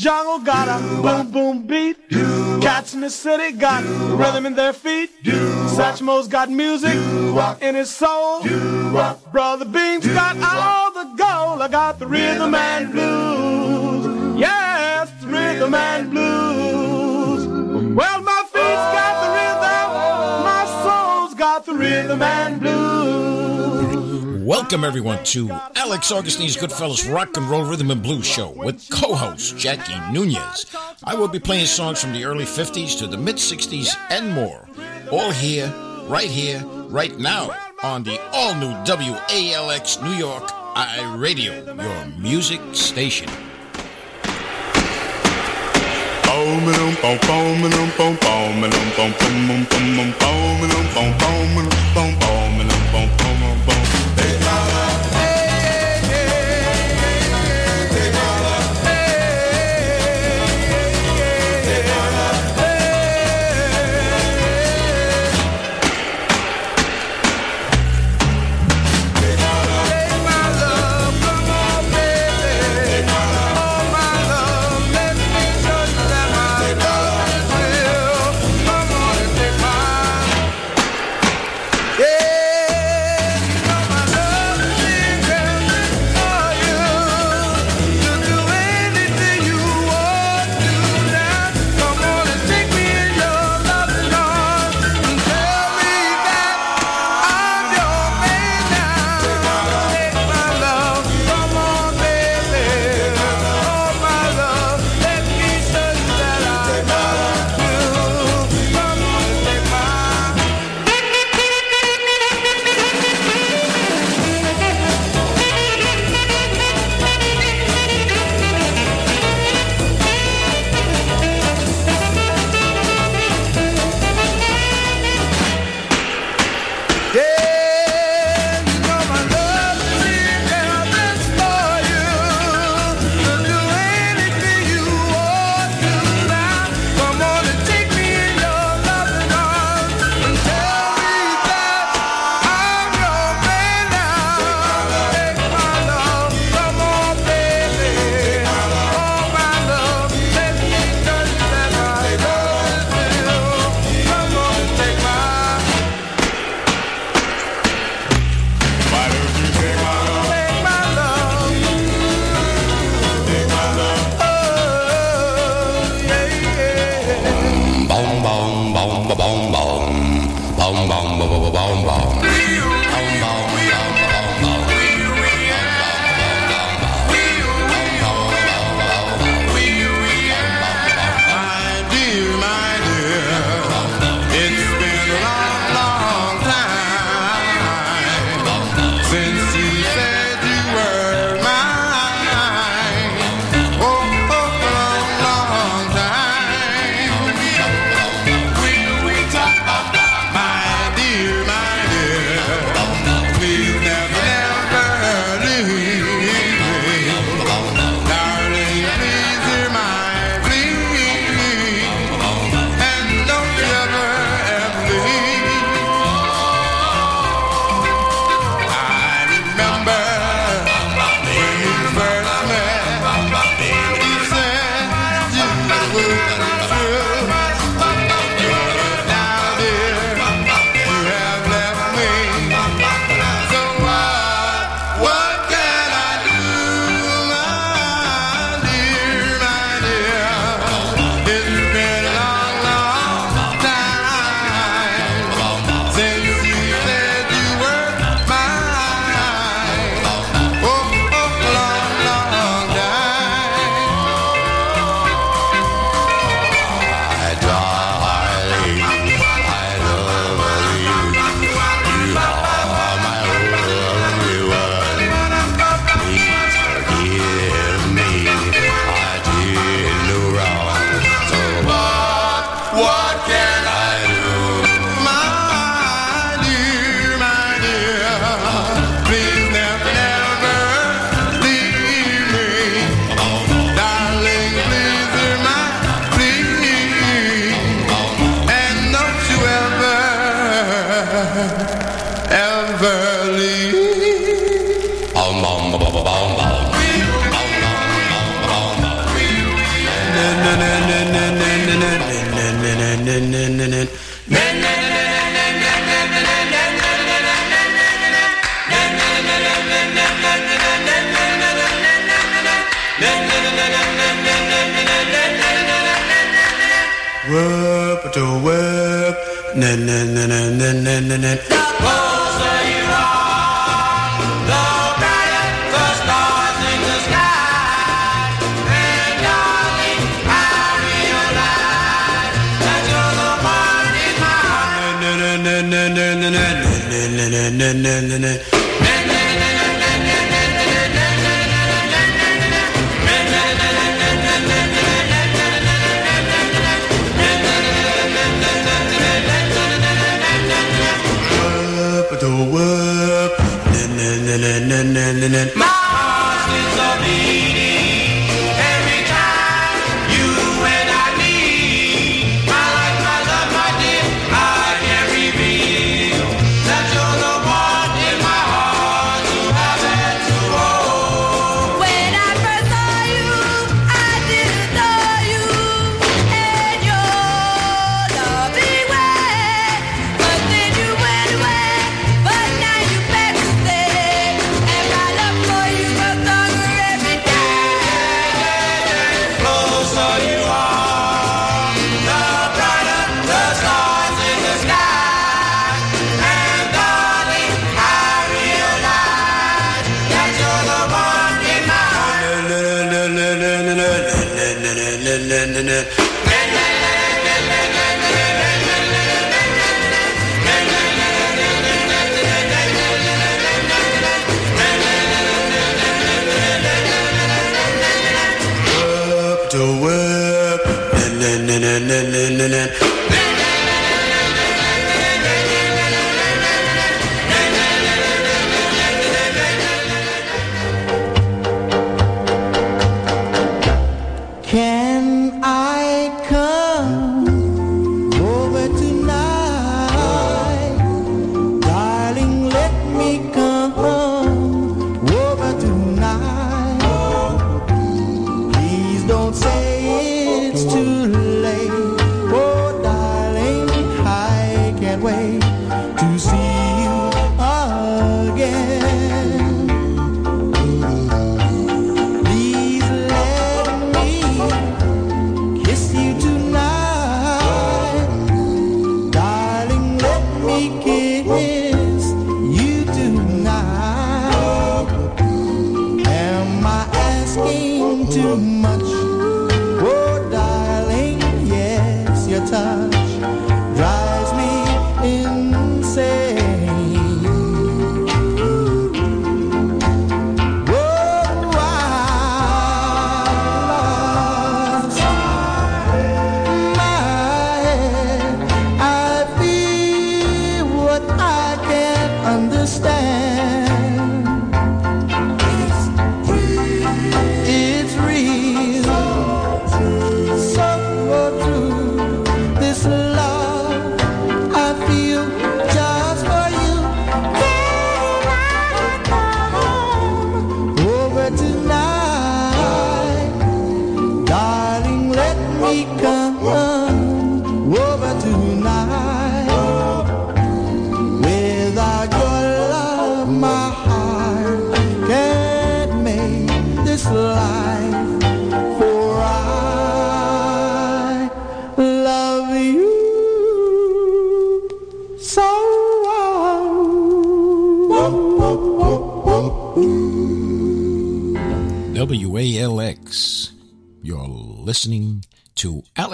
Jungle got a boom boom beat. Cats in the city got rhythm in their feet. Satchmo's got music in his soul. Brother Bean's got all the gold. I got the rhythm and blues. Yes, rhythm and blues. Well, my feet's got the rhythm. My soul's got the rhythm and blues. Welcome, everyone, to Alex Augustine's Goodfellas Rock and Roll Rhythm and Blues Show with co host Jackie Nunez. I will be playing songs from the early 50s to the mid 60s and more. All here, right here, right now on the all new WALX New York I Radio, your music station. Whip, na na na na na na na na. The closer you are, the brighter the stars in the sky. And darling, I realize that you're the one in my heart. na na na na.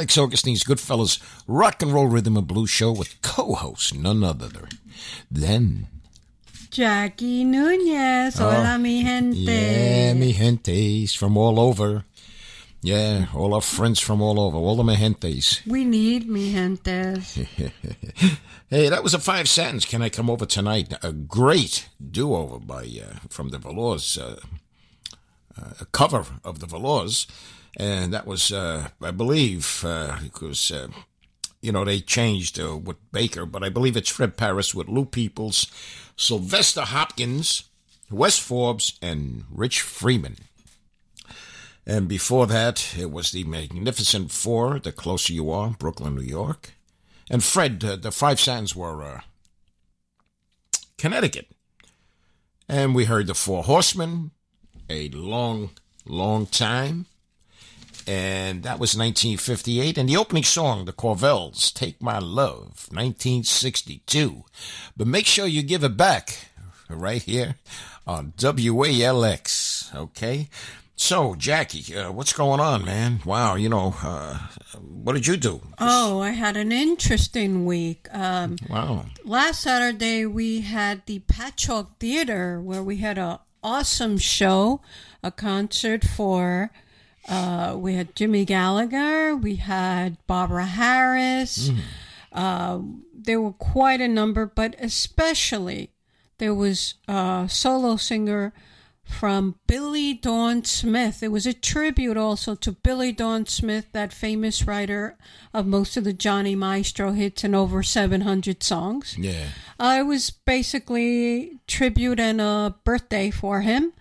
Alex Augustine's Goodfellas Rock and Roll Rhythm and Blues Show with co-host none other than Jackie Nunez. Hola, mi gente. yeah, mi gentes from all over. Yeah, all our friends from all over, all the mi gentes. We need mi gentes. Hey, that was a Five Satins. Can I come over tonight? A great do-over by uh, from the Velours, uh, uh, a cover of the Velours, and that was, uh, I believe, uh, because uh, you know they changed uh, with Baker, but I believe it's Fred Parris with Lou Peebles, Sylvester Hopkins, Wes Forbes, and Rich Freeman. And before that, it was the Magnificent Four, The Closer You Are, Brooklyn, New York. And Fred, uh, the Five Satins were uh, Connecticut. And we heard the Four Horsemen, a long, long time. And that was 1958. And the opening song, the Corvells, Take My Love, 1962. But make sure you give it back right here on WALX. Okay? So, Jackie, uh, what's going on, man? Wow, you know, uh, what did you do? Oh, I had an interesting week. Um, Wow. last Saturday we had the Patchogue Theater where we had a awesome show, a concert for. Uh, we had Jimmy Gallagher, we had Barbara Harris. Uh, there were quite a number, but especially there was a solo singer from Billy Dawn Smith. It was a tribute also to Billy Dawn Smith, that famous writer of most of the Johnny Maestro hits and over 700 songs. Yeah. Uh, it was basically tribute and a birthday for him.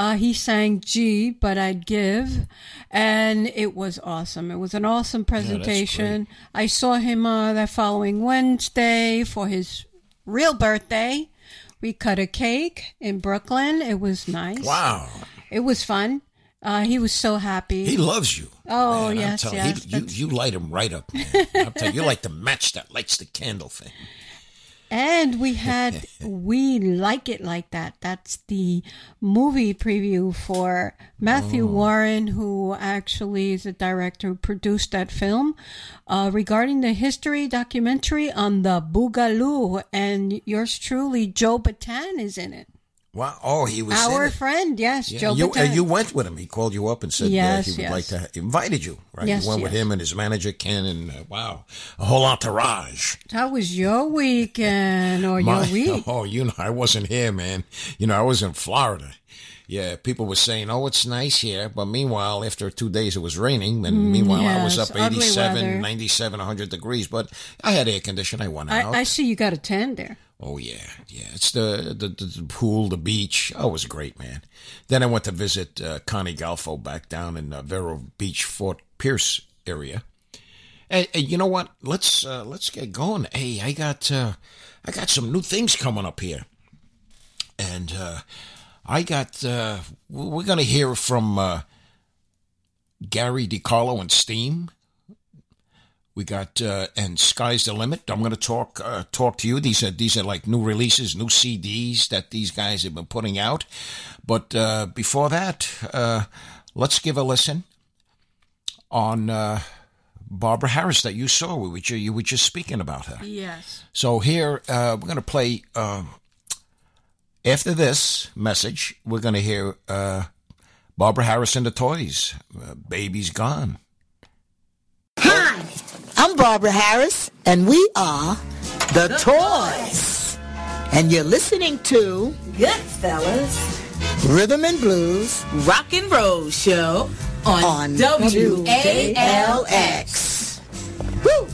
Uh, he sang G, but I'd give, and it was awesome. It was an awesome presentation. I saw him uh, that following Wednesday for his real birthday. We cut a cake in Brooklyn. It was nice. Wow. It was fun. Uh, he was so happy. He loves you. Oh, Man, yes, yes, You, you, you light him right up, man. I'm telling you, you're like the match that lights the candle thing. And we had We Like It Like That. That's the movie preview for Matthew Warren, who actually is the director who produced that film, uh, regarding the history documentary on the Boogaloo. And yours truly, Joe Bataan, is in it. Wow. Oh, he was in Our it. friend, yes, Yeah, Joe you, uh, you went with him. He called you up and said Yes, uh, he would yes. like to invited you. Right? Yes, you went with him and his manager Ken and uh, wow, a whole entourage. How was your weekend or My- your week? oh, you know, I wasn't here, man. You know, I was in Florida. Yeah, people were saying, "Oh, it's nice here," but meanwhile, after two days, it was raining. And meanwhile, I was Mm, up ugly 87, 97, 100 degrees. But I had air conditioning. I went out. I, I see you got a tan there. Oh yeah, yeah. It's the, the the pool, the beach. Oh, it was great, man. Then I went to visit uh, Connie Galfo back down in uh, Vero Beach, Fort Pierce area. Hey, hey, you know what? Let's uh, let's get going. Hey, I got uh, I got some new things coming up here, and uh, I got uh, we're gonna hear from uh, Gary DeCarlo and Steam. We got uh, and sky's the limit. I'm going to talk uh, talk to you. These are these are like new releases, new CDs that these guys have been putting out. But uh, before that, uh, let's give a listen on uh, Barbara Harris that you saw. We were you were just speaking about her. Yes. So here uh, we're going to play. Uh, after this message, we're going to hear uh, Barbara Harris and the Toys. Uh, Baby's gone. I'm Barbara Harris, and we are the, Toys. And you're listening to Goodfellas Rhythm and Blues Rock and Roll Show on, on WALX. WALX. Woo!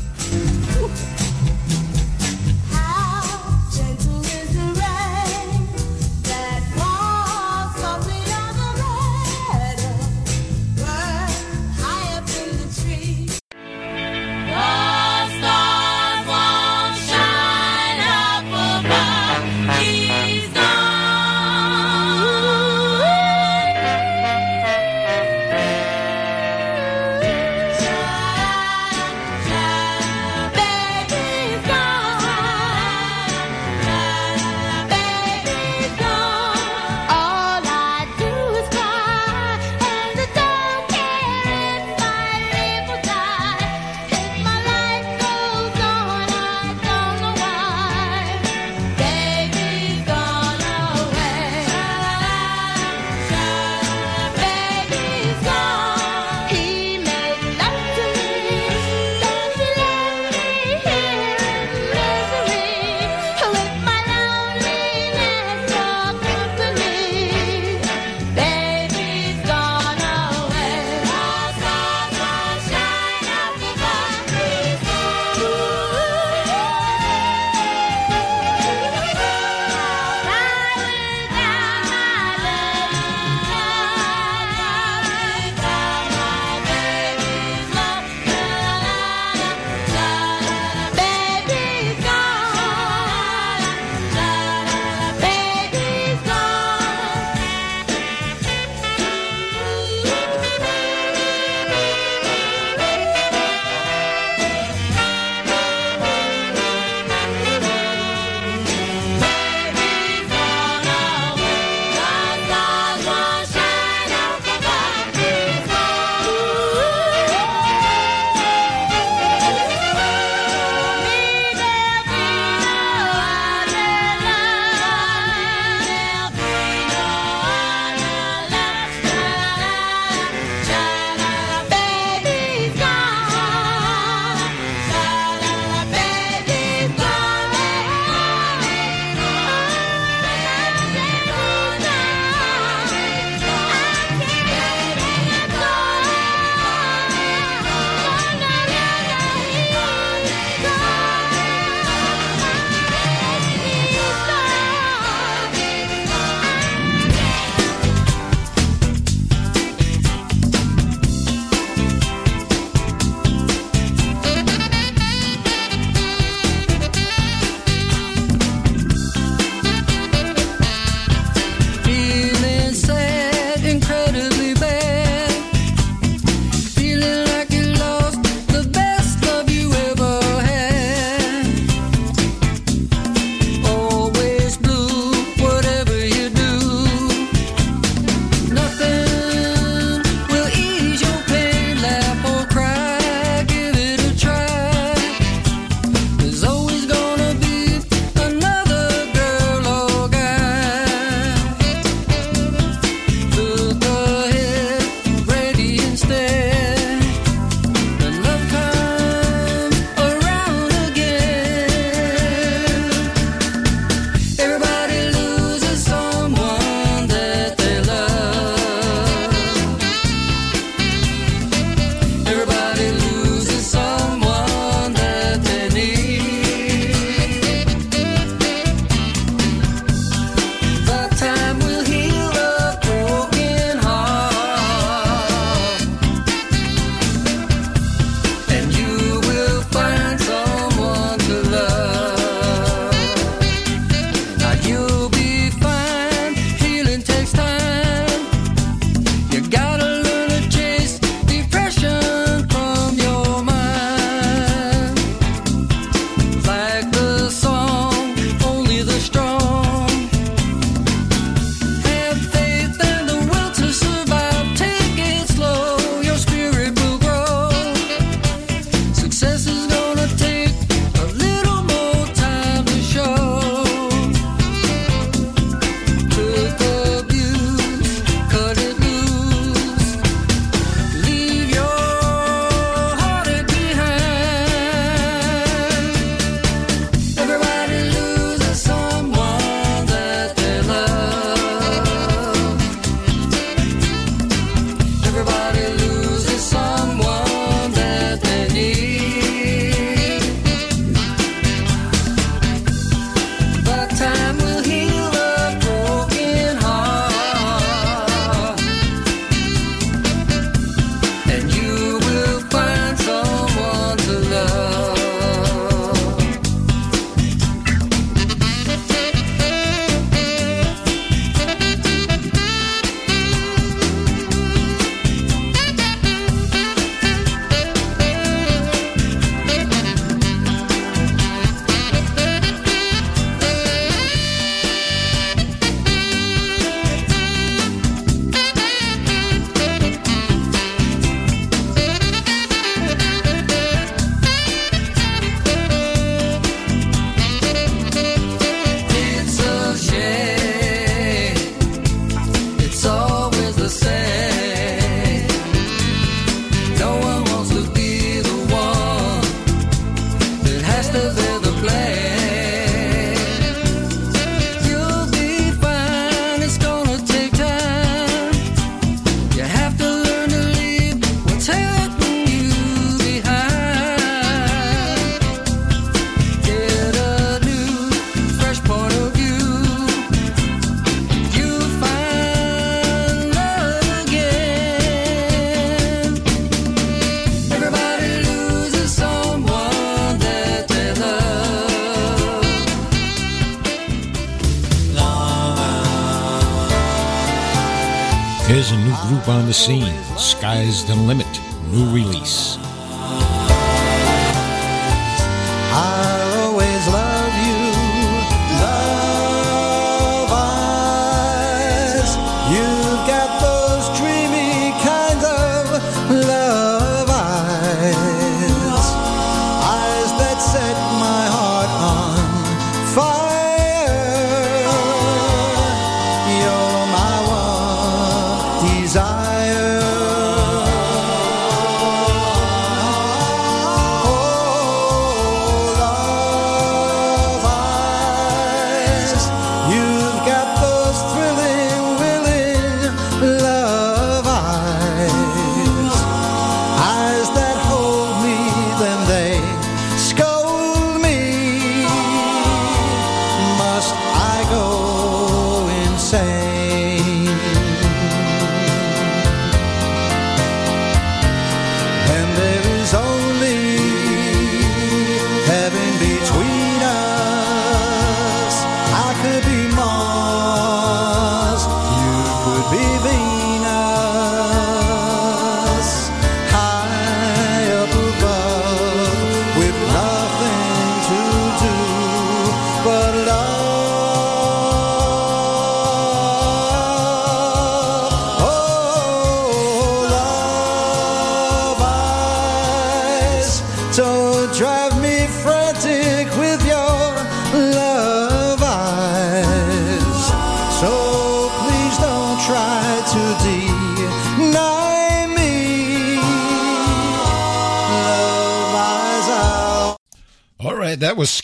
The scene. Sky's the limit. New release.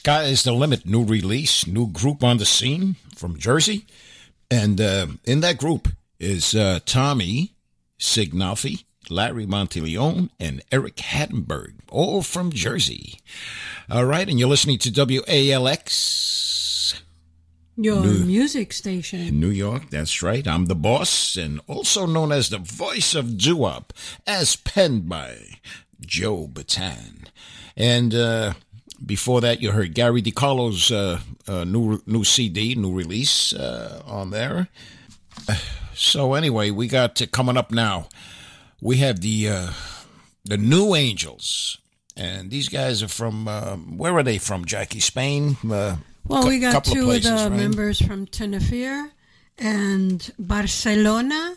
Sky's the Limit, new release, new group on the scene from Jersey. And uh, in that group is uh, Tommy Signalfi, Larry Monteleone, and Eric Hattenberg, all from Jersey. All right, and you're listening to WALX Your New- music station. in New York. That's right. I'm the boss, and also known as the voice of doo as penned by Joe Bataan. And uh, before that, you heard Gary DeCarlo's uh, uh, new new CD, new release uh, on there. So anyway, we got uh, coming up now. We have the uh, the New Angels, and these guys are from uh, where are they from? Jackie, Spain. Uh, Well, we got two places, of the right? members from Tenerife and Barcelona.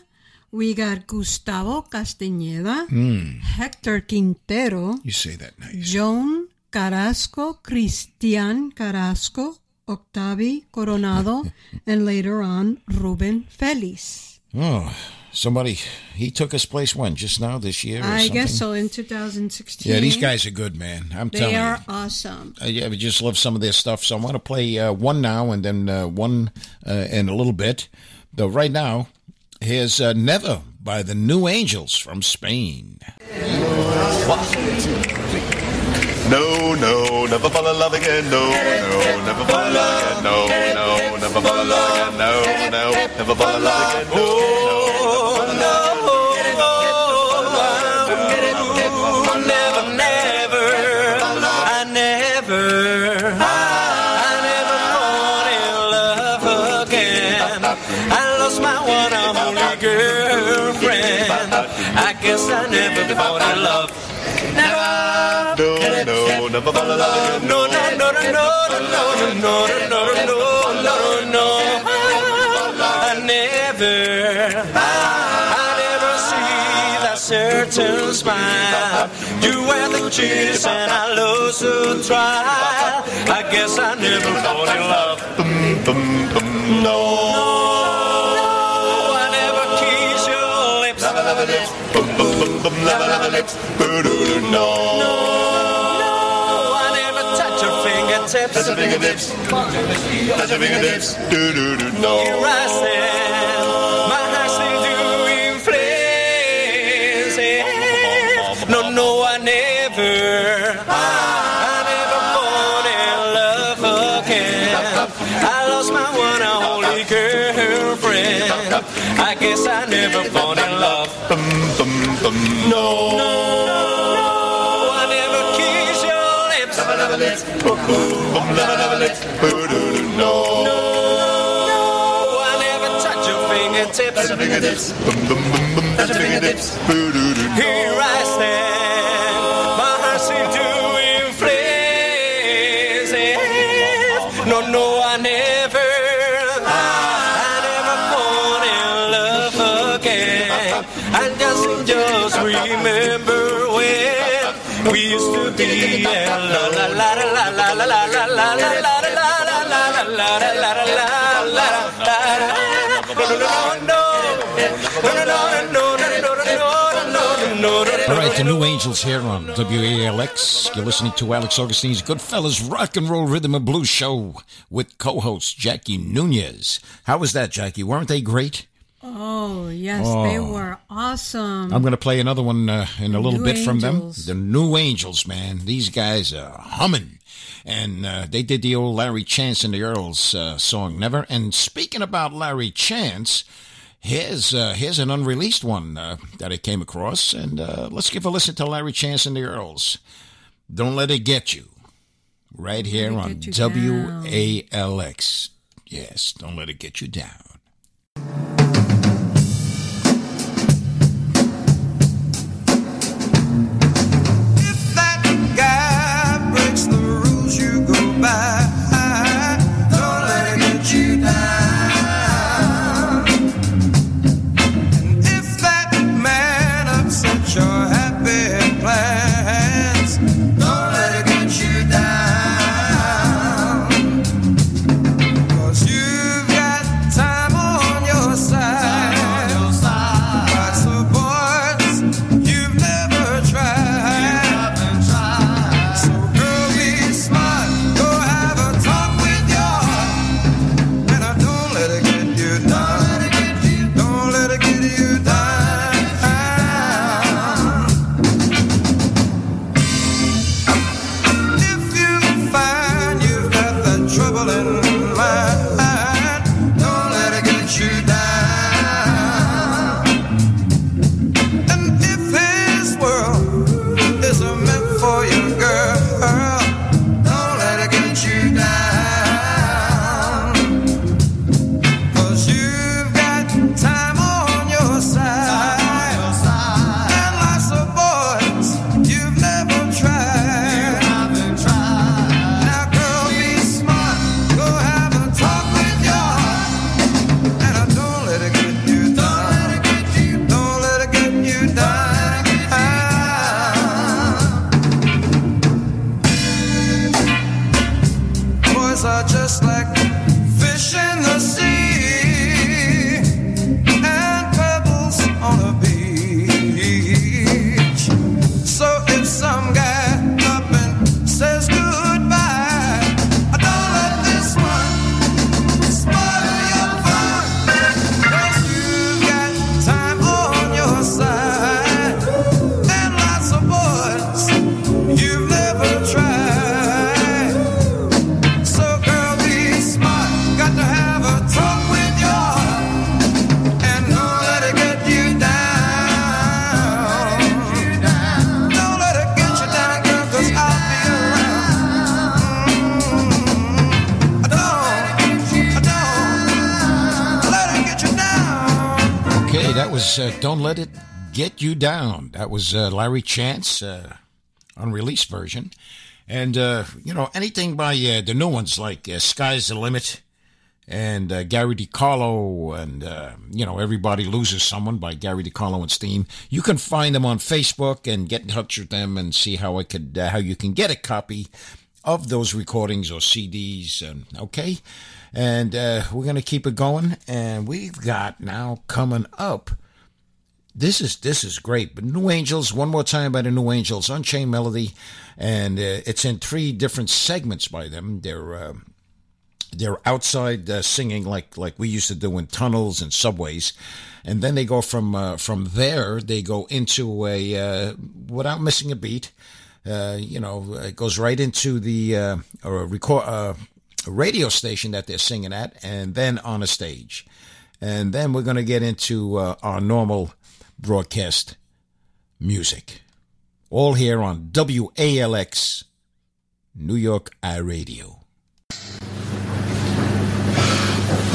We got Gustavo Castañeda, Hmm. Hector Quintero, You say that nice. Joan Carrasco, Cristian Carrasco, Octavi Coronado, and later on Ruben Feliz. Oh, somebody he took his place when just now this year. Or I guess so in 2016. Yeah, these guys are good, man. I'm They telling are awesome. Uh, yeah, we just love some of their stuff. So I want to play uh, one now and then uh, one uh, in a little bit. Though right now, here's uh, "Never" by the New Angels from Spain. No, no, never fall in love again. No, no, never fall in love again. No, no, never fall in love again. No, no, never fall in love again. No, no, Never, never, I never, I never fall in love again. I lost my one and only girlfriend. I guess I never fall in love. No, no. No, no, no, no, no, no, no, no, no, no, no, no. I never, I never see that certain smile. You wear the kiss and I lose to try. I guess I never fall in love. No, I never kiss your lips. No, I never touch fingertips. touch your fingertips. Touch your fingertips. Do, do, do. No. Here I stand, my heart still doing flames. No, no, I never, I never fall in love again. I lost my one and only girlfriend. I guess I never fall in love. No, no, lips. No. I never touch your fingertips. Here I stand, my heart seems to inflate. No, no, I never, I never fall in love again. I just, just remember when we used to be All right, the New Angels here on WALX. You're listening to Alex Augustine's Goodfellas Rock and Roll Rhythm and Blues Show with co-host Jackie Nunez. How was that, Jackie? Weren't they great? Oh, yes, they were awesome. I'm going to play another one uh, in a little New bit from them. The New Angels, man. These guys are humming. And uh, they did the old Larry Chance and the Earls uh, song, Never. And speaking about Larry Chance, here's, uh, here's an unreleased one uh, that I came across. And uh, let's give a listen to Larry Chance and the Earls. Don't Let It Get You. Right here on. WALX. Yes, Don't Let It Get You Down. Don't Let It Get You Down. That was uh, Larry Chance, uh, unreleased version. And, uh, you know, anything by uh, the new ones like uh, Sky's the Limit and uh, Gary DeCarlo and, you know, Everybody Loses Someone by Gary DeCarlo and Steam. You can find them on Facebook and get in touch with them and see how I could, how you can get a copy of those recordings or CDs. And, okay. And we're going to keep it going. And we've got now coming up this is this is great. But New Angels, one more time by the New Angels, Unchained Melody, and uh, it's in three different segments by them. They're uh, they're outside uh, singing like like we used to do in tunnels and subways, and then they go from uh, from there they go into a uh, without missing a beat. Uh, you know, it goes right into the or a record radio station that they're singing at, and then on a stage, and then we're going to get into uh, our normal broadcast music. All here on WALX, New York I Radio.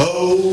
Oh,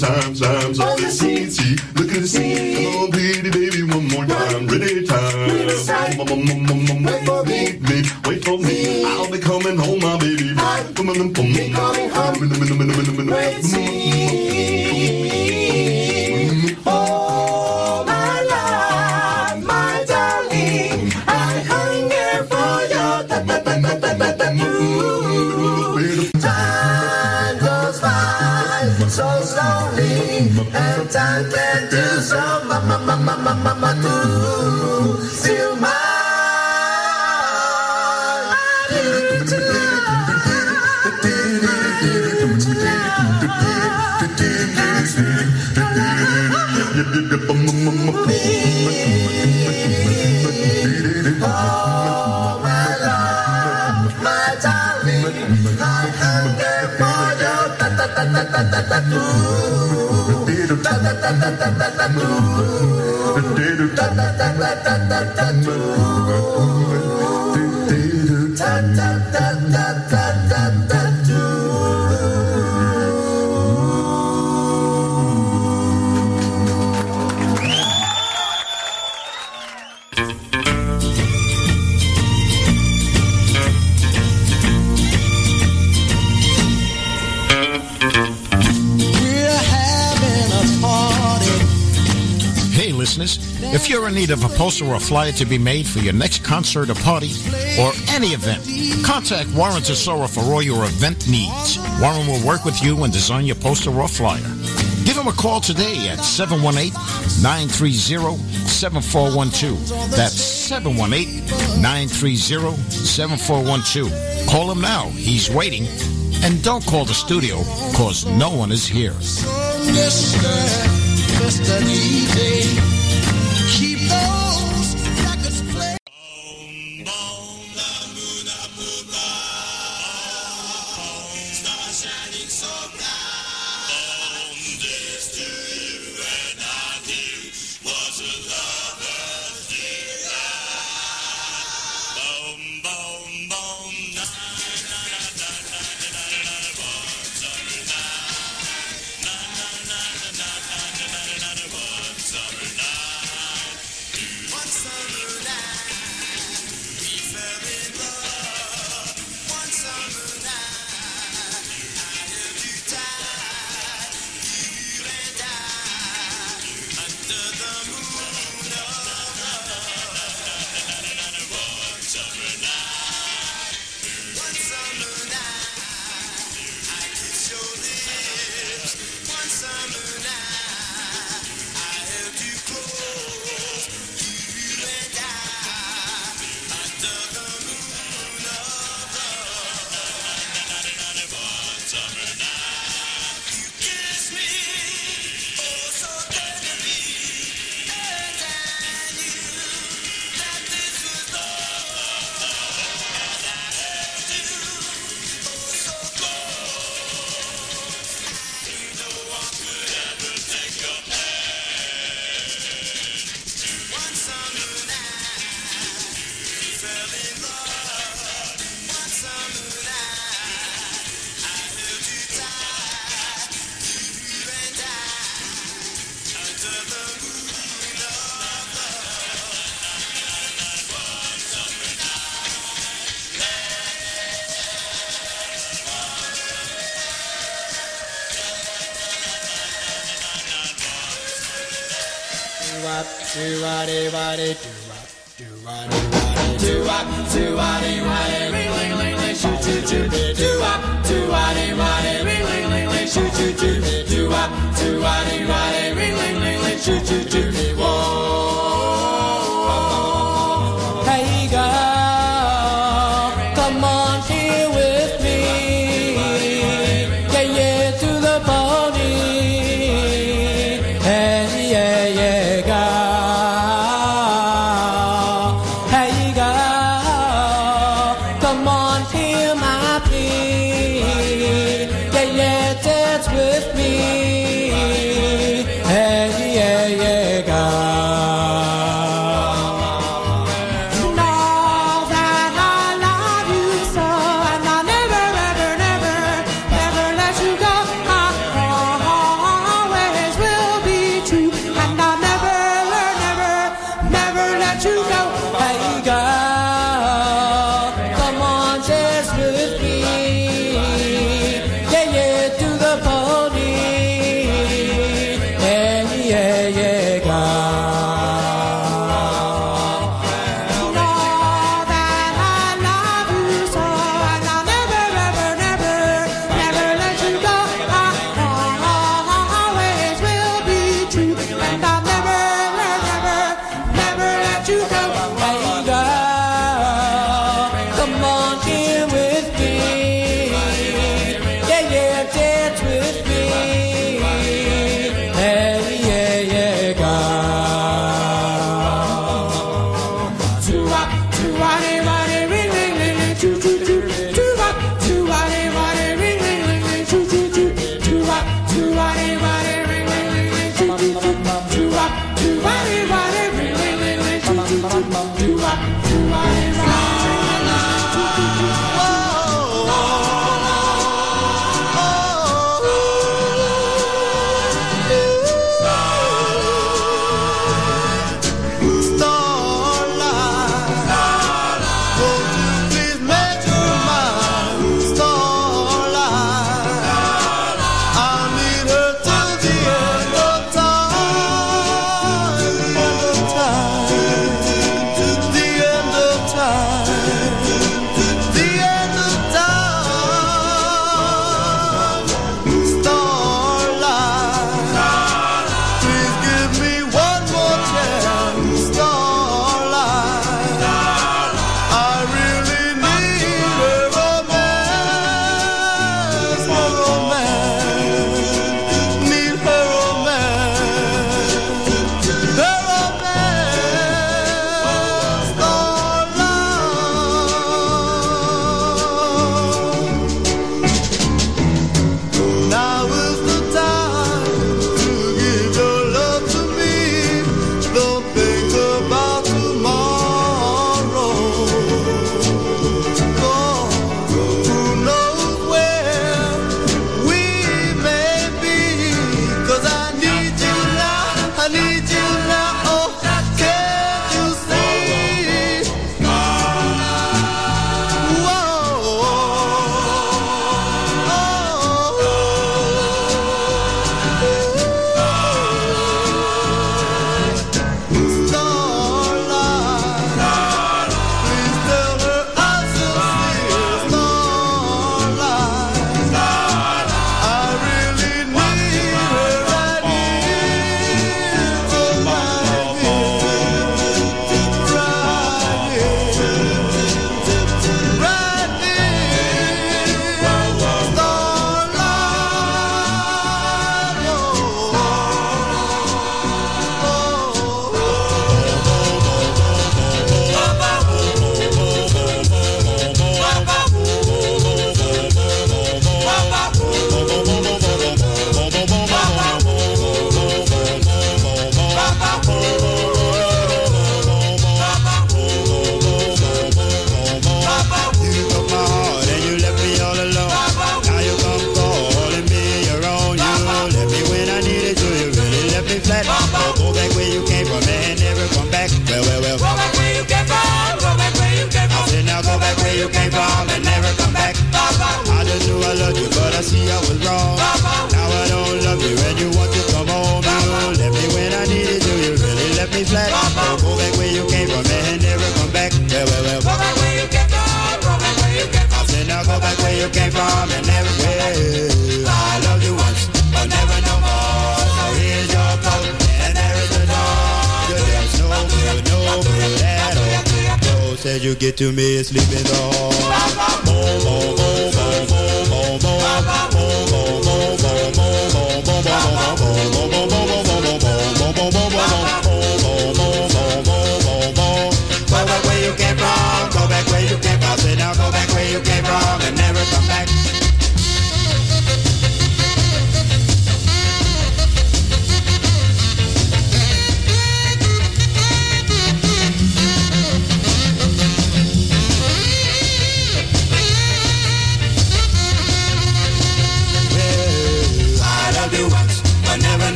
Time, time, so this easy. Look at this easy. Come on, baby, baby, one more time. Ready time. Wait for me, me, wait for me. I'll be coming home, my baby. Be coming home. Ta ta ta ta ooh. Need of a poster or flyer to be made for your next concert or party or any event, contact Warren Tesoro for all your event needs. Warren will work with you and design your poster or flyer. Give him a call today at 718-930-7412. That's 718-930-7412. Call him now. He's waiting. And don't call the studio, cause no one is here.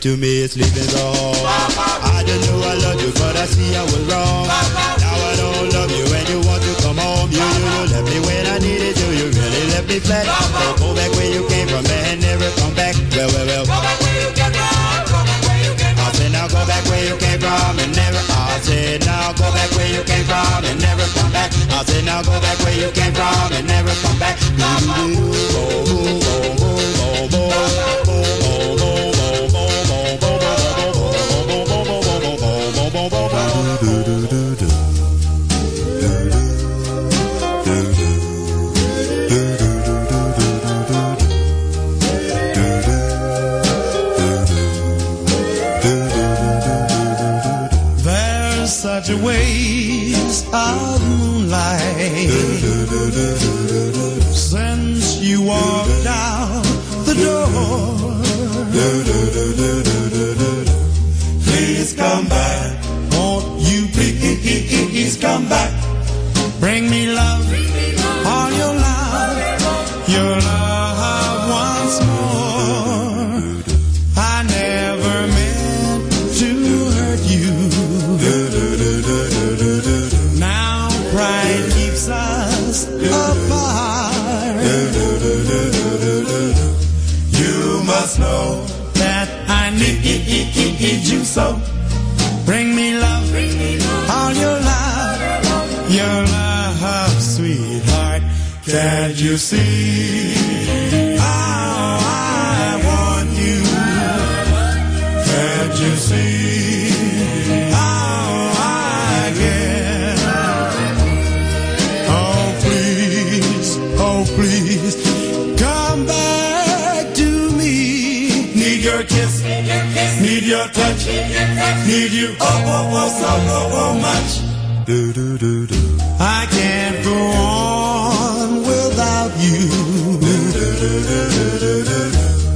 to me, it's living the. Pride keeps us apart. You must know that I need you so. Bring me love, all your love, your love, sweetheart. Can't you see how I want you? Can't you see your touch, need you oh oh oh so oh oh much. Do do do do. I can't go on without you. Do do do do.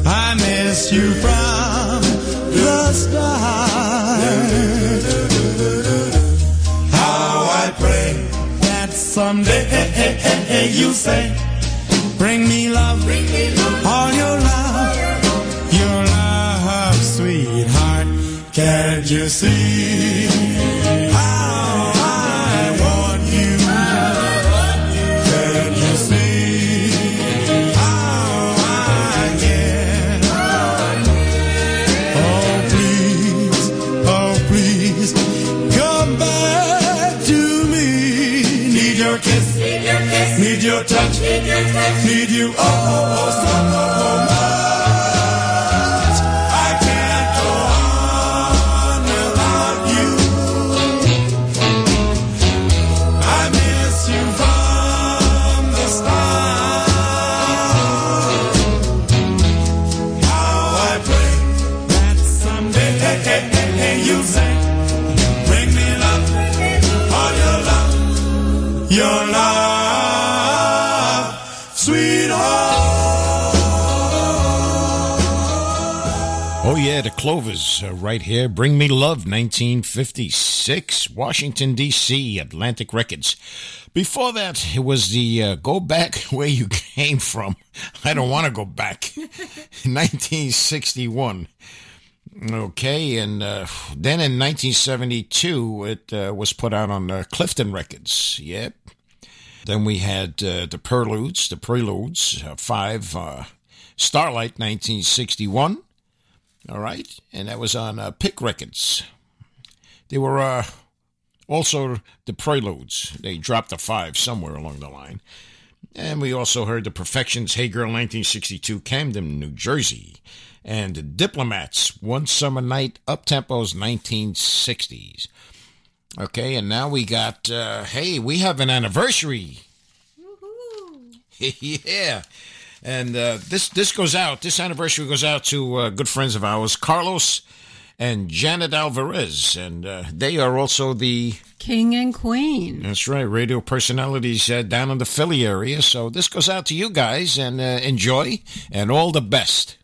I miss you from the start. How I pray that someday you say, Bring me love, all your love, your Can't you see how I want you? Can't you see how I care? Oh please, oh please, come back to me. Need your kiss, need your touch, need you oh oh oh so oh, Clovers uh, right here. Bring Me Love, 1956, Washington, D.C., Atlantic Records. Before that, it was the uh, Go Back Where You Came From. I don't want to go back. 1961. Okay, and uh, then in 1972, it uh, was put out on uh, Clifton Records. Yep. Then we had uh, the Preludes, the Preludes, five, Starlight, 1961. All right, and that was on uh, Pik Records. They were uh, also the Preludes. They dropped a five somewhere along the line. And we also heard the Perfections, Hey Girl 1962, Camden, New Jersey. And the Diplomats, One Summer Night, Uptempo's 1960s. Okay, and now we got, uh, hey, we have an anniversary. yeah. And uh, this this goes out. This anniversary goes out to uh, good friends of ours, Carlos and Janet Alvarez, and uh, they are also the King and Queen. that's right radio personalities uh, down in the Philly area. So this goes out to you guys, and uh, enjoy and all the best.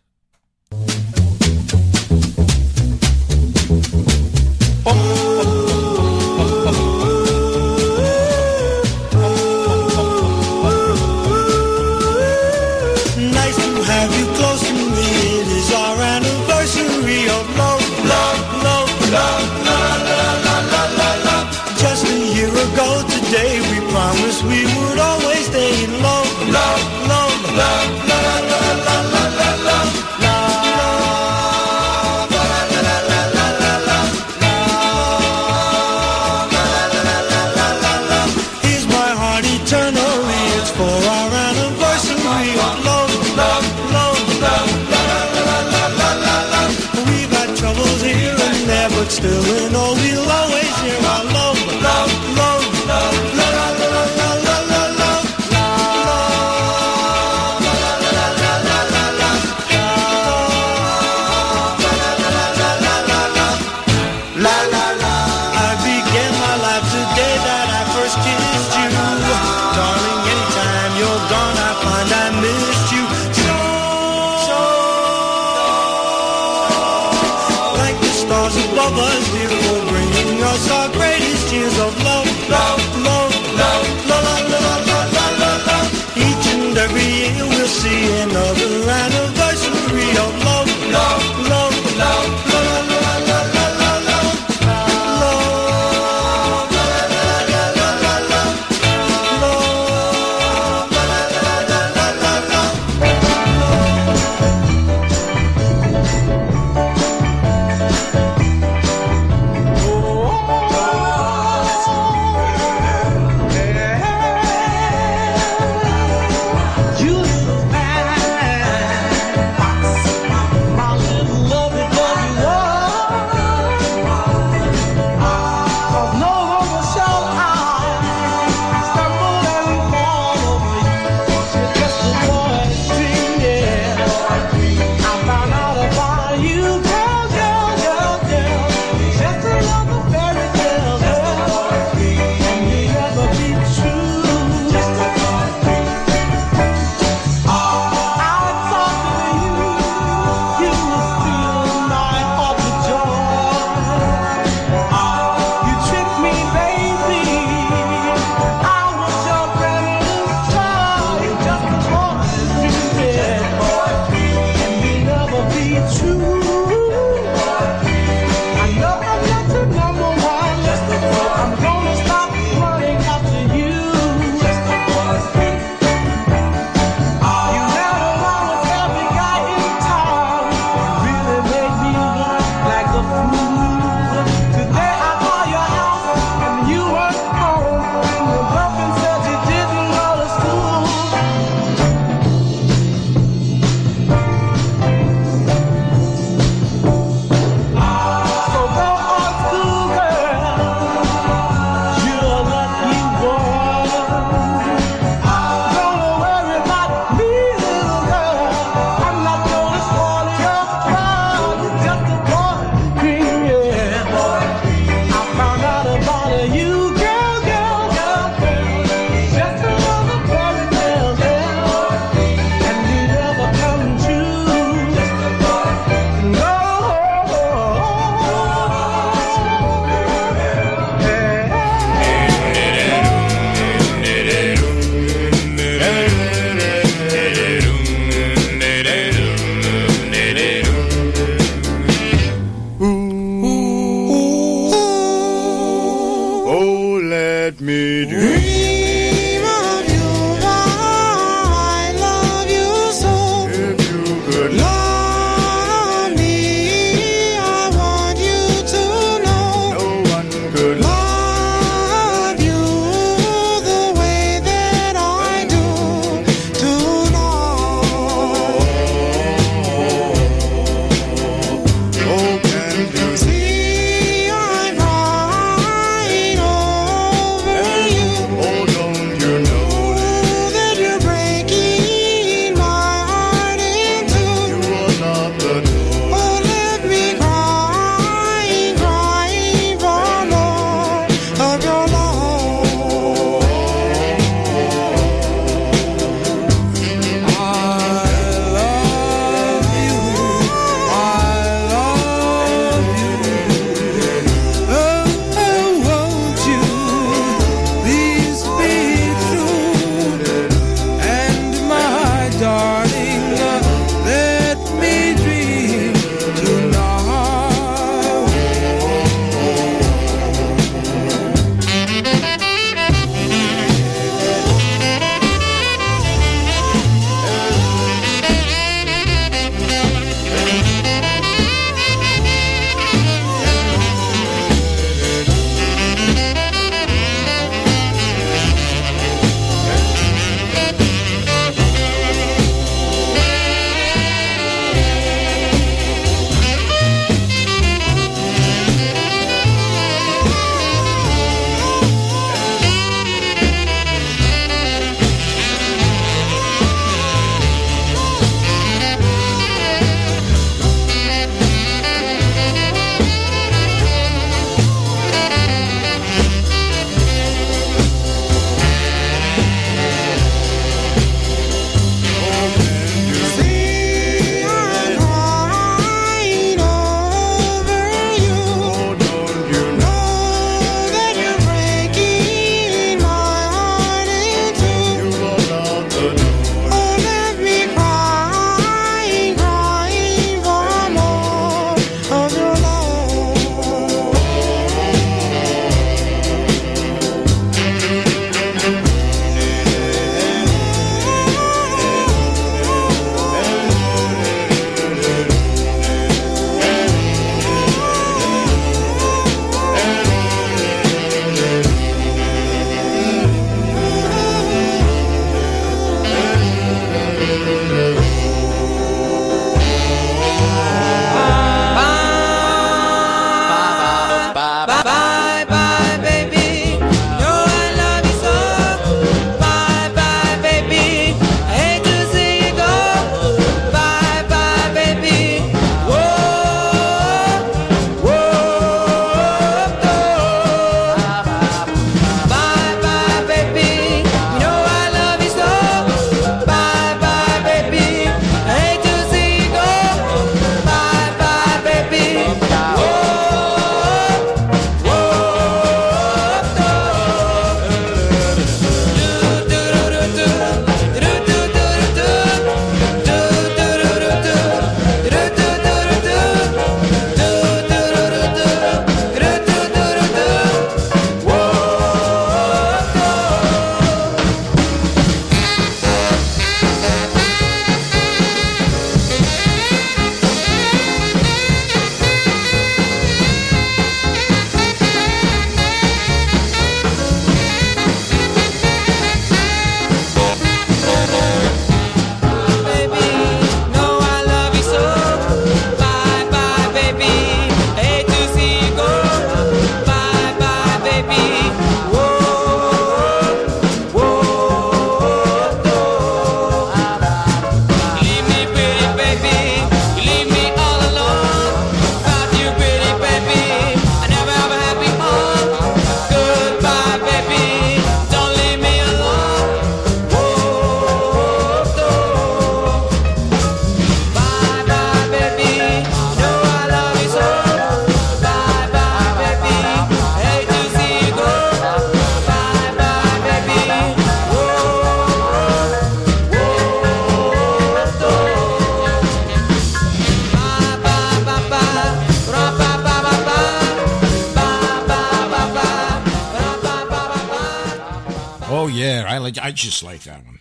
Just like that one.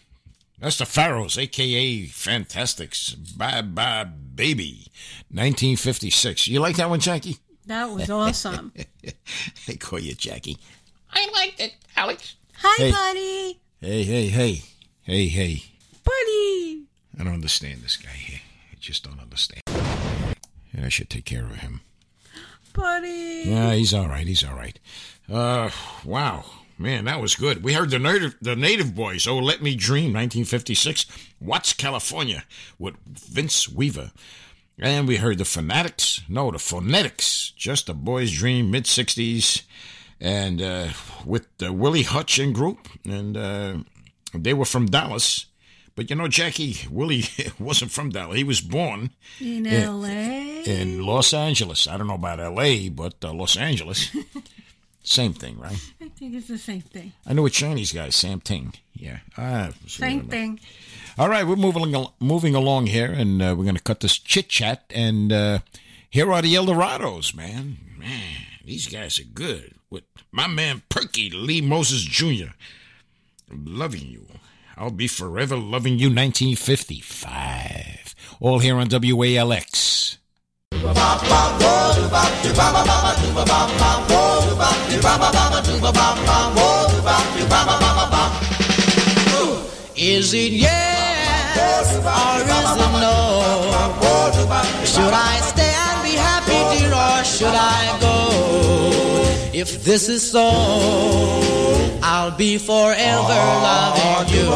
That's the Pharaohs, aka Fantastics. Bye bye, baby. 1956. You like that one, Jackie? That was awesome. They call you Jackie. I liked it, Alex. Hi, Hey. buddy. Hey, hey, hey, hey, hey. Buddy. I don't understand this guy here. I just don't understand. And I should take care of him. Buddy. Yeah, he's all right. He's all right. Uh, wow, man, that was good. We heard the native, the Native Boys. Oh, let me dream, 1956. Watts, California, with Vince Weaver. And we heard the Fanatics. No, the Phonetics. Just a boy's dream, mid 60s, and uh, with the Willie Hutch and group, and uh, they were from Dallas. But you know, Jackie, Willie wasn't from Dallas. He was born In Yeah. L.A. in Los Angeles. I don't know about L.A., but uh, Los Angeles. Same thing, right? I think it's the same thing. I know a Chinese guy, Sam Ting. Yeah. Ah, Same thing. All right, we're moving al- moving along here, and uh, we're going to cut this chit chat. And uh, here are the Eldorados, man. Man, these guys are good. With my man Pirkle Lee Moses Jr. Loving you. I'll be forever loving you. 1955. All here on WALX. Is it yes or is it no? Should I stay and be happy, dear, or should I go? If this is so, I'll be forever loving you.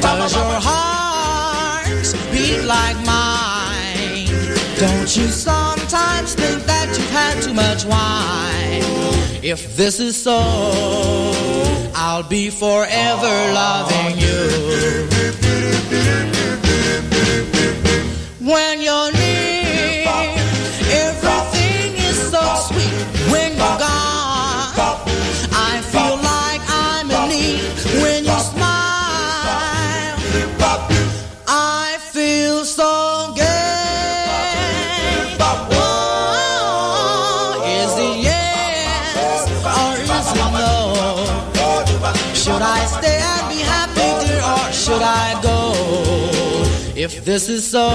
Does your heart like mine? Don't you sometimes think that you've had too much wine? If this is so, I'll be forever loving you. When you're near, everything is so sweet. When you're gone, If this is so,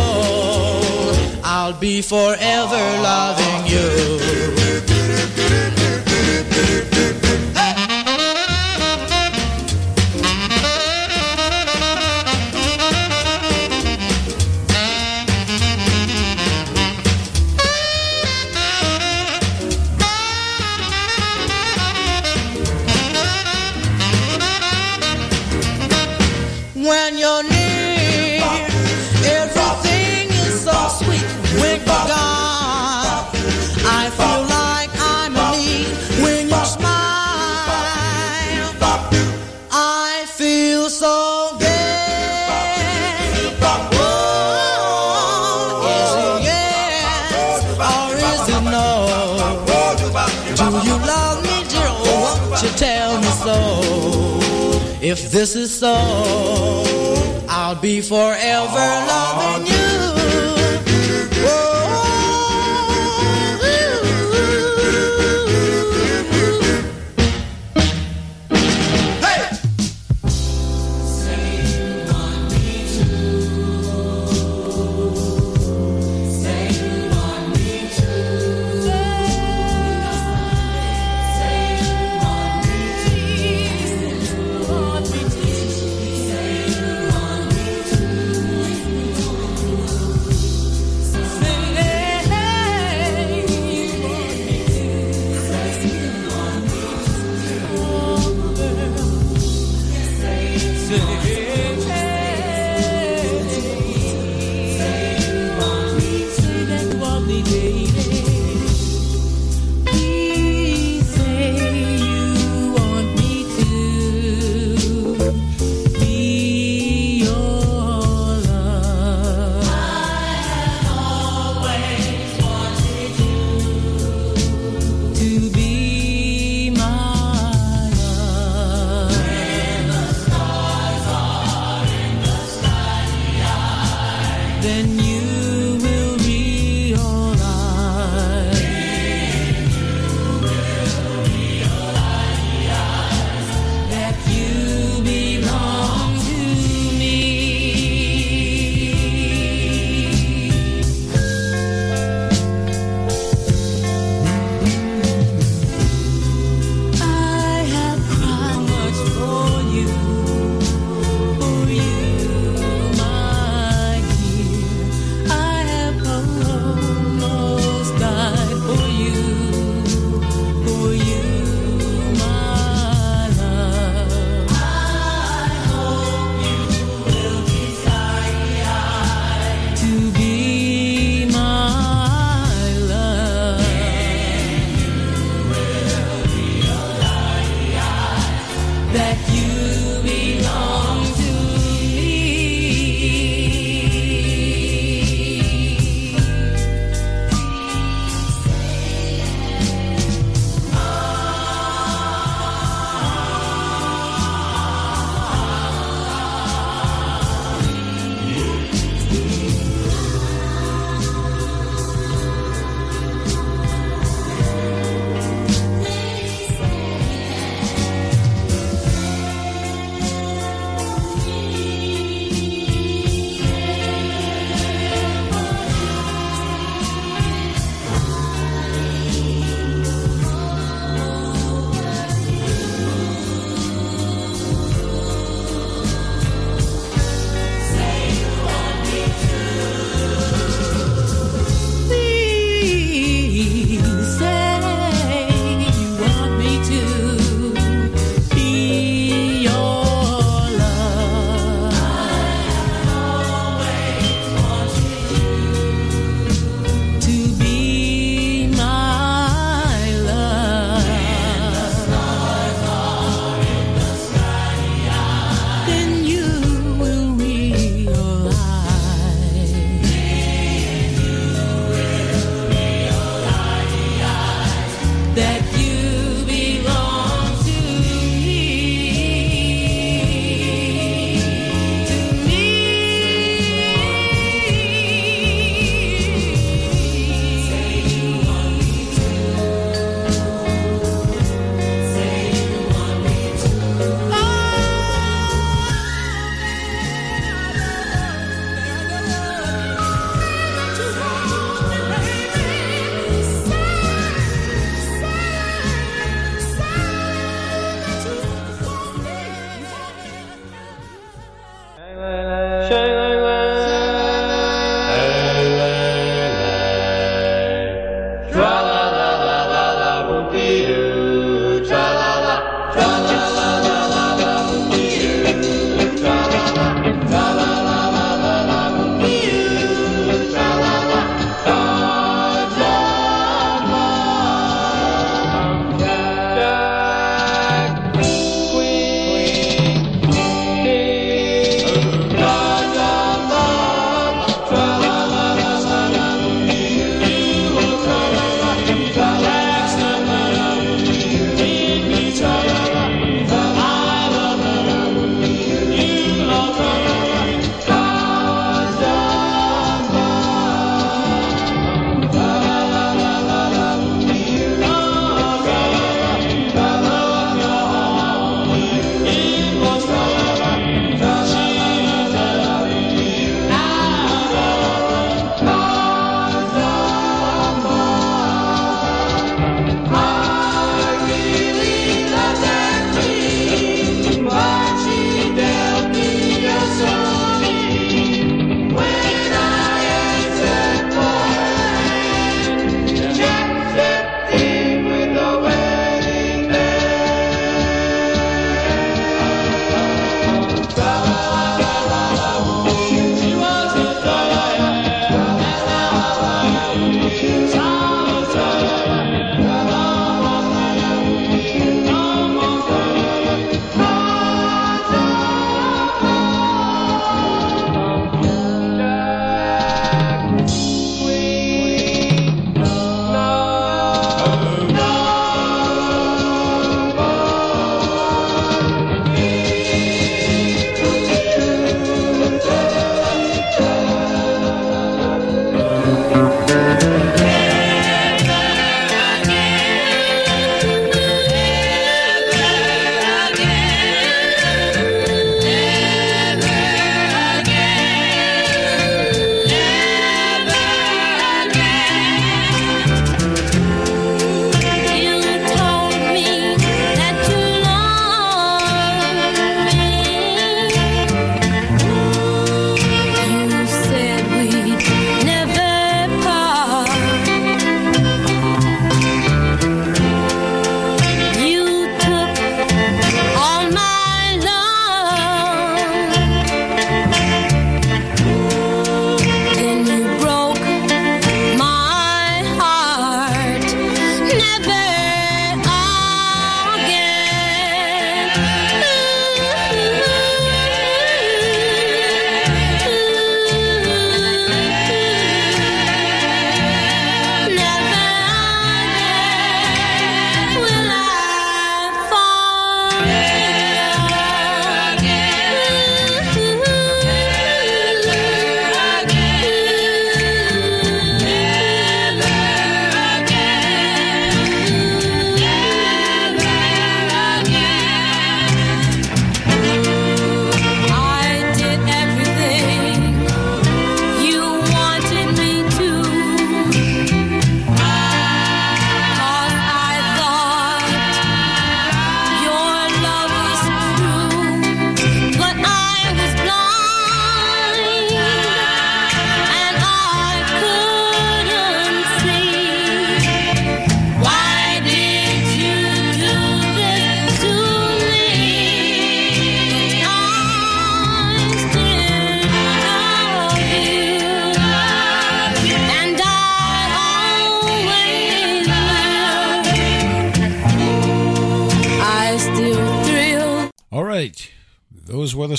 I'll be forever loving you. is If this is so, I'll be forever loving you.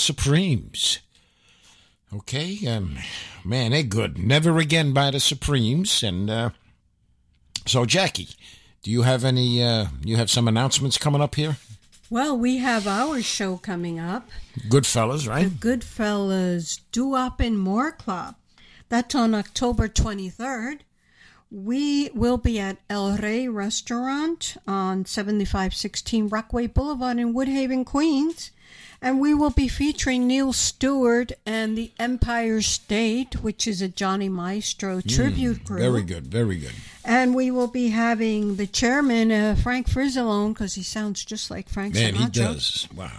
Supremes. Okay. Um, man, they're good. Never again by the Supremes. And uh, so, Jackie, do you have any? Uh, you have some announcements coming up here? Well, we have our show coming up. Good fellas, right? Goodfellas Doo-Wop and More Club. That's on October 23rd. We will be at El Rey Restaurant on 7516 Rockaway Boulevard in Woodhaven, Queens. And we will be featuring Neil Stewart and the Empire State, which is a Johnny Maestro tribute group. Very good. Very good. And we will be having the chairman, uh, Frank Frizzalone, because he sounds just like Frank Man, Sinatra. he does. Wow.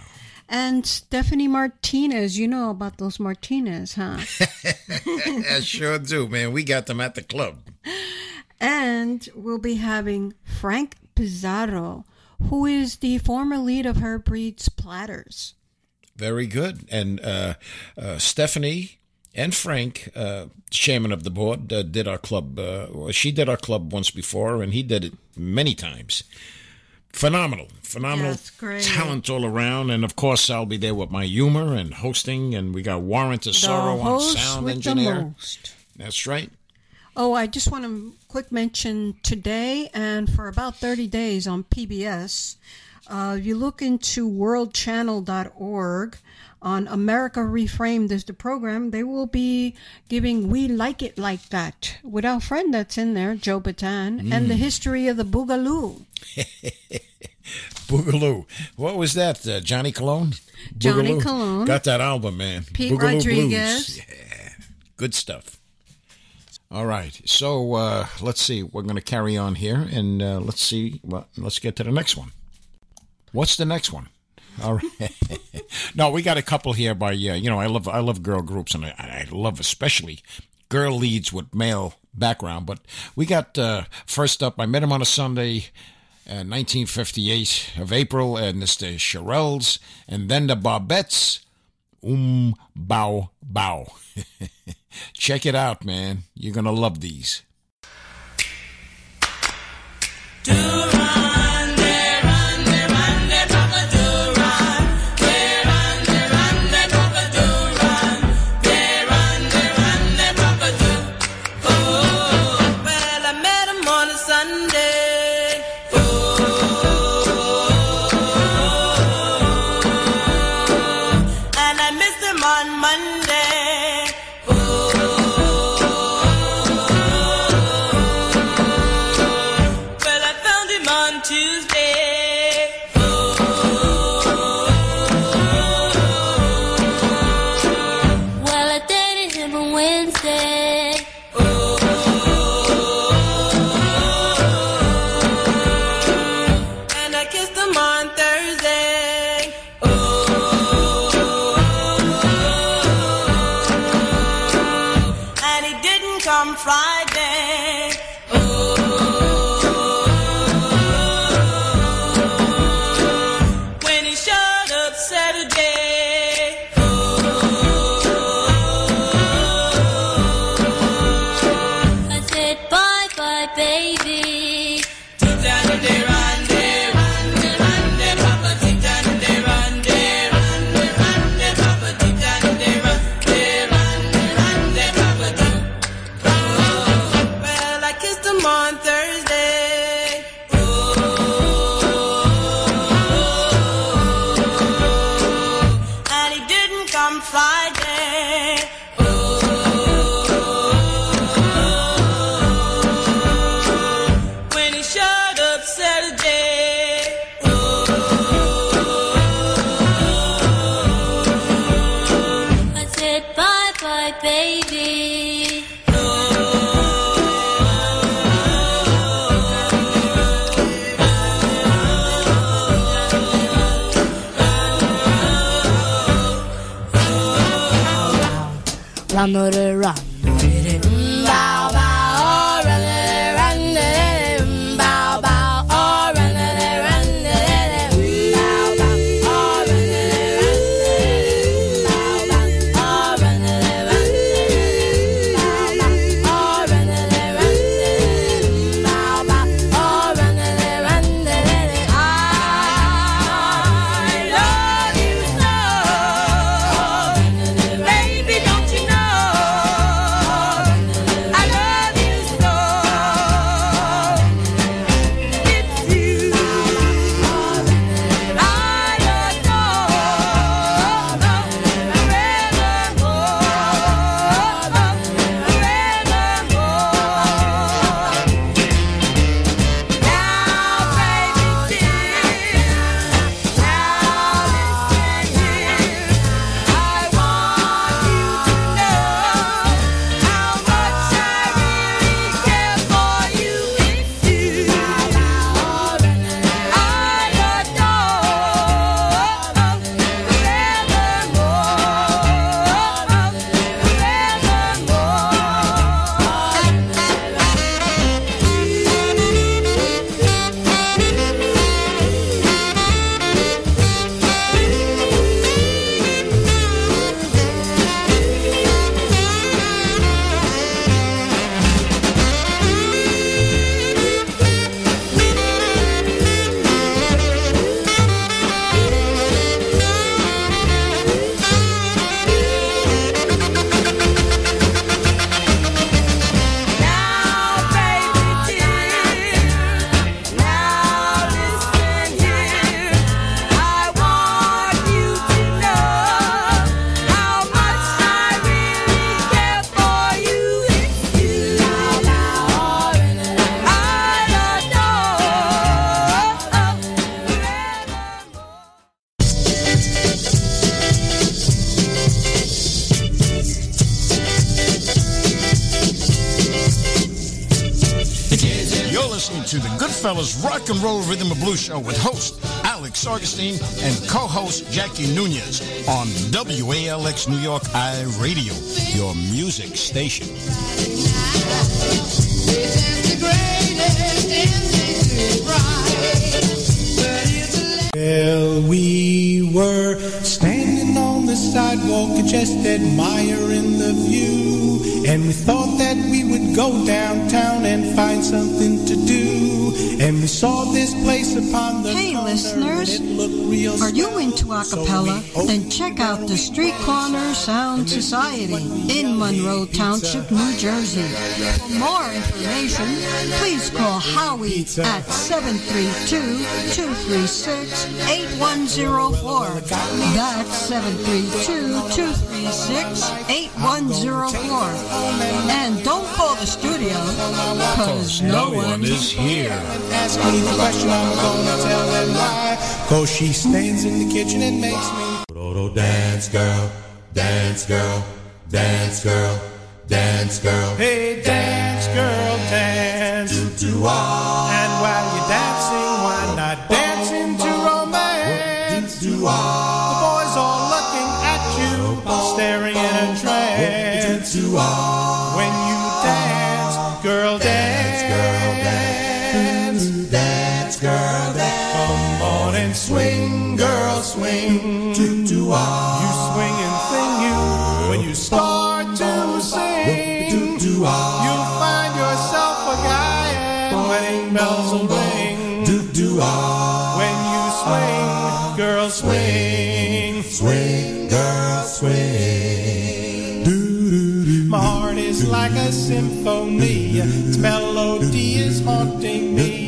And Stephanie Martinez. You know about those Martinez, huh? I sure do, man. We got them at the club. and we'll be having Frank Pizarro, who is the former lead of Herb Reed's Platters. Very good. And uh, uh, Stephanie and Frank, uh, chairman of the board, uh, did our club. Uh, she did our club once before, and he did it many times. Phenomenal, phenomenal talent all around. And of course, I'll be there with my humor and hosting. And we got Warren to the on sound engineer. That's right. Oh, I just want to quick mention today and for about 30 days on PBS. Uh, if you look into worldchannel.org on America Reframed is the program, they will be giving We Like It Like That with our friend that's in there, Joe Bataan, and the history of the Boogaloo. Boogaloo. What was that? Uh, Johnny Colón? Johnny Boogaloo. Colón. Got that album, man. Pete Boogaloo Rodriguez. Blues. Yeah. Good stuff. All right. So uh, let's see. We're going to carry on here and uh, let's see. Well, let's get to the next one. What's the next one? All right. no, we got a couple here by uh, you know I love I love girl groups and I, I love especially girl leads with male background. But we got uh, first up. I met him on a Sunday. Uh, 1958 of April, and it's the Shirelles, and then the Bobbettes, Um Bow Bow. Check it out, man. You're gonna love these. Well, Run, run, Goodfellas Rock and Roll Rhythm and Blues Show with host Alex Augustine and co-host Jackie Nunez on WALX New York I Radio, your music station. Well, we were standing on the sidewalk just admiring the view. And we thought that we would go downtown and find something to do. And we saw this place upon the Hey, corner, listeners, and it looked real Are you into a cappella? Then check out the Street Corner Sound Society in Monroe Township, New Jersey. For more information, please call Howie at 732-236-8104. That's 732-236-8104. And don't call the studio, because no one is here. And ask me the question, I'm gonna tell them why. Cause she stands in the kitchen and makes me. Roto dance girl, dance girl, dance girl, dance girl. Hey, dance, girl, dance. Do do ah, And while you're dancing, why not dance into romance? do The ah, boys all looking at you, staring in a trance. do ah. You swing and sing you when you start to sing. do do ah, You'll find yourself a guy and wedding bells will ring. do do ah. When you swing, girl, swing. Swing, girl, swing. My heart is like a symphony. Its melody is haunting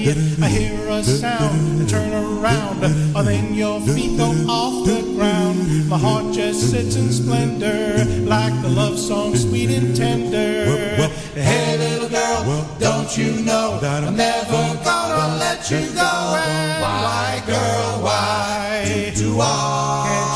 I hear a sound, and turn around, and then your feet go off the ground. My heart just sits in splendor, like the love song, sweet and tender. Hey, little girl, don't you know that I'm never gonna let you go? And why, girl, why? Do ah,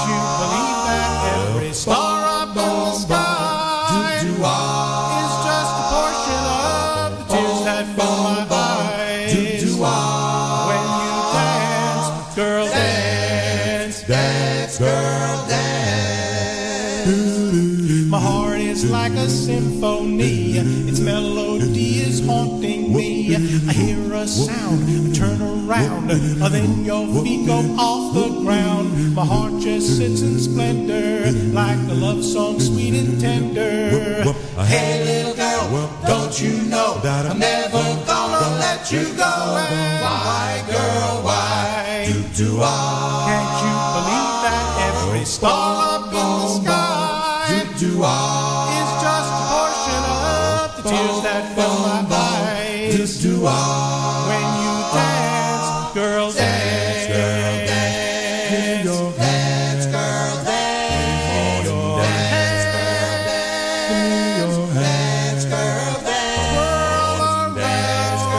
I hear a sound, I turn around, then your feet go off the ground. My heart just sits in splendor, like a love song, sweet and tender. Hey, little girl, don't you know that I'm never gonna let you go? Why, girl, why? Do do ah, Can't you believe that every star eyes? do ah. When you dance, girl, dance, girl, dance, Dance girl, dance. your Dance girl, dance. Dance girl, dance. world around.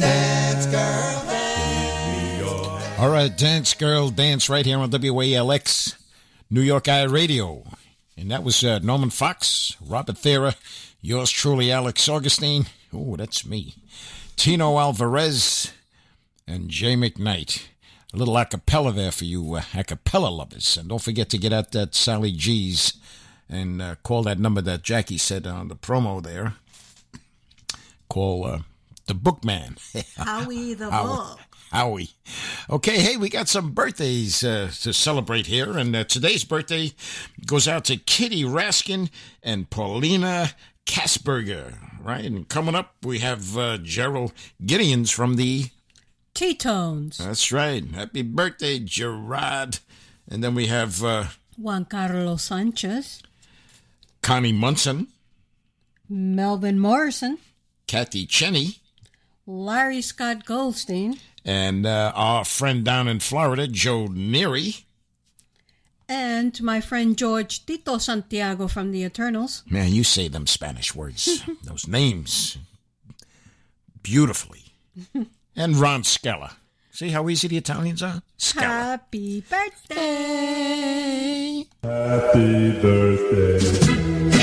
Dance girl, dance. All right, Dance Girl Dance right here on WALX, New York I Radio. And that was uh, Norman Fox, Robert Thera, yours truly, Alex Augustine. Oh, that's me. Tino Alvarez and Jay McKnight. A little a cappella there for you uh, a cappella lovers. And don't forget to get out that Sally G's and uh, call that number that Jackie said on the promo there. Call uh, the Bookman. Howie the Howie. Bull. Howie. Okay, hey, we got some birthdays uh, to celebrate here, and uh, today's birthday goes out to Kitty Raskin and Paulina Kasperger, right? And coming up, we have uh, Gerald Gideons from the. T-Tones. That's right. Happy birthday, Gerard. And then we have uh, Juan Carlos Sanchez. Connie Munson, Melvin Morrison. Kathy Cheney, Larry Scott Goldstein. and uh, our friend down in Florida, Joe Neary. And my friend George Tito Santiago from the Eternals. Man, you say them Spanish words, those names, beautifully. And Ron Scala. See how easy the Italians are? Scala. Happy birthday! Happy birthday.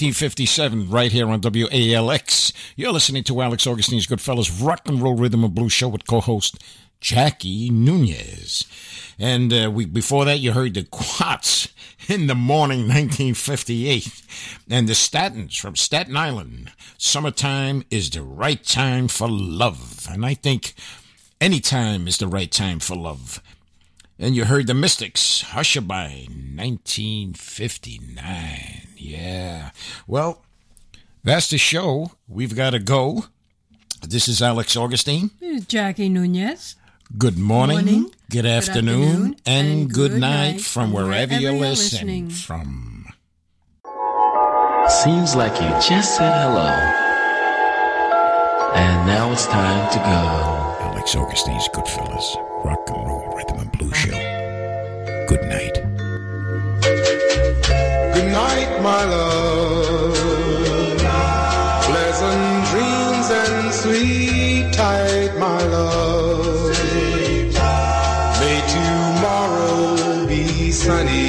1957, right here on WALX. You're listening to Alex Augustine's Goodfellas Rock and Roll Rhythm and Blues Show with co host Jackie Nunez. And uh, we, before that, you heard the Quats in the morning 1958. And the Statins from Staten Island. Summertime is the right time for love. And I think any time is the right time for love. And you heard the Mystics, Hushabye, 1959. Yeah. Well, that's the show. We've got to go. This is Alex Augustine. This is Jackie Nunez. Good morning, Morning, good, afternoon, afternoon, and, and good, good night, night from from wherever, wherever you're you're listening, listening. from. Seems like you just said hello. And now it's time to go. Alex Augustine's Goodfellas, Rock and Roll Rhythm and Blues Show. Good night. Good night, my love. Pleasant dreams and sweet tight, my love. May tomorrow be sunny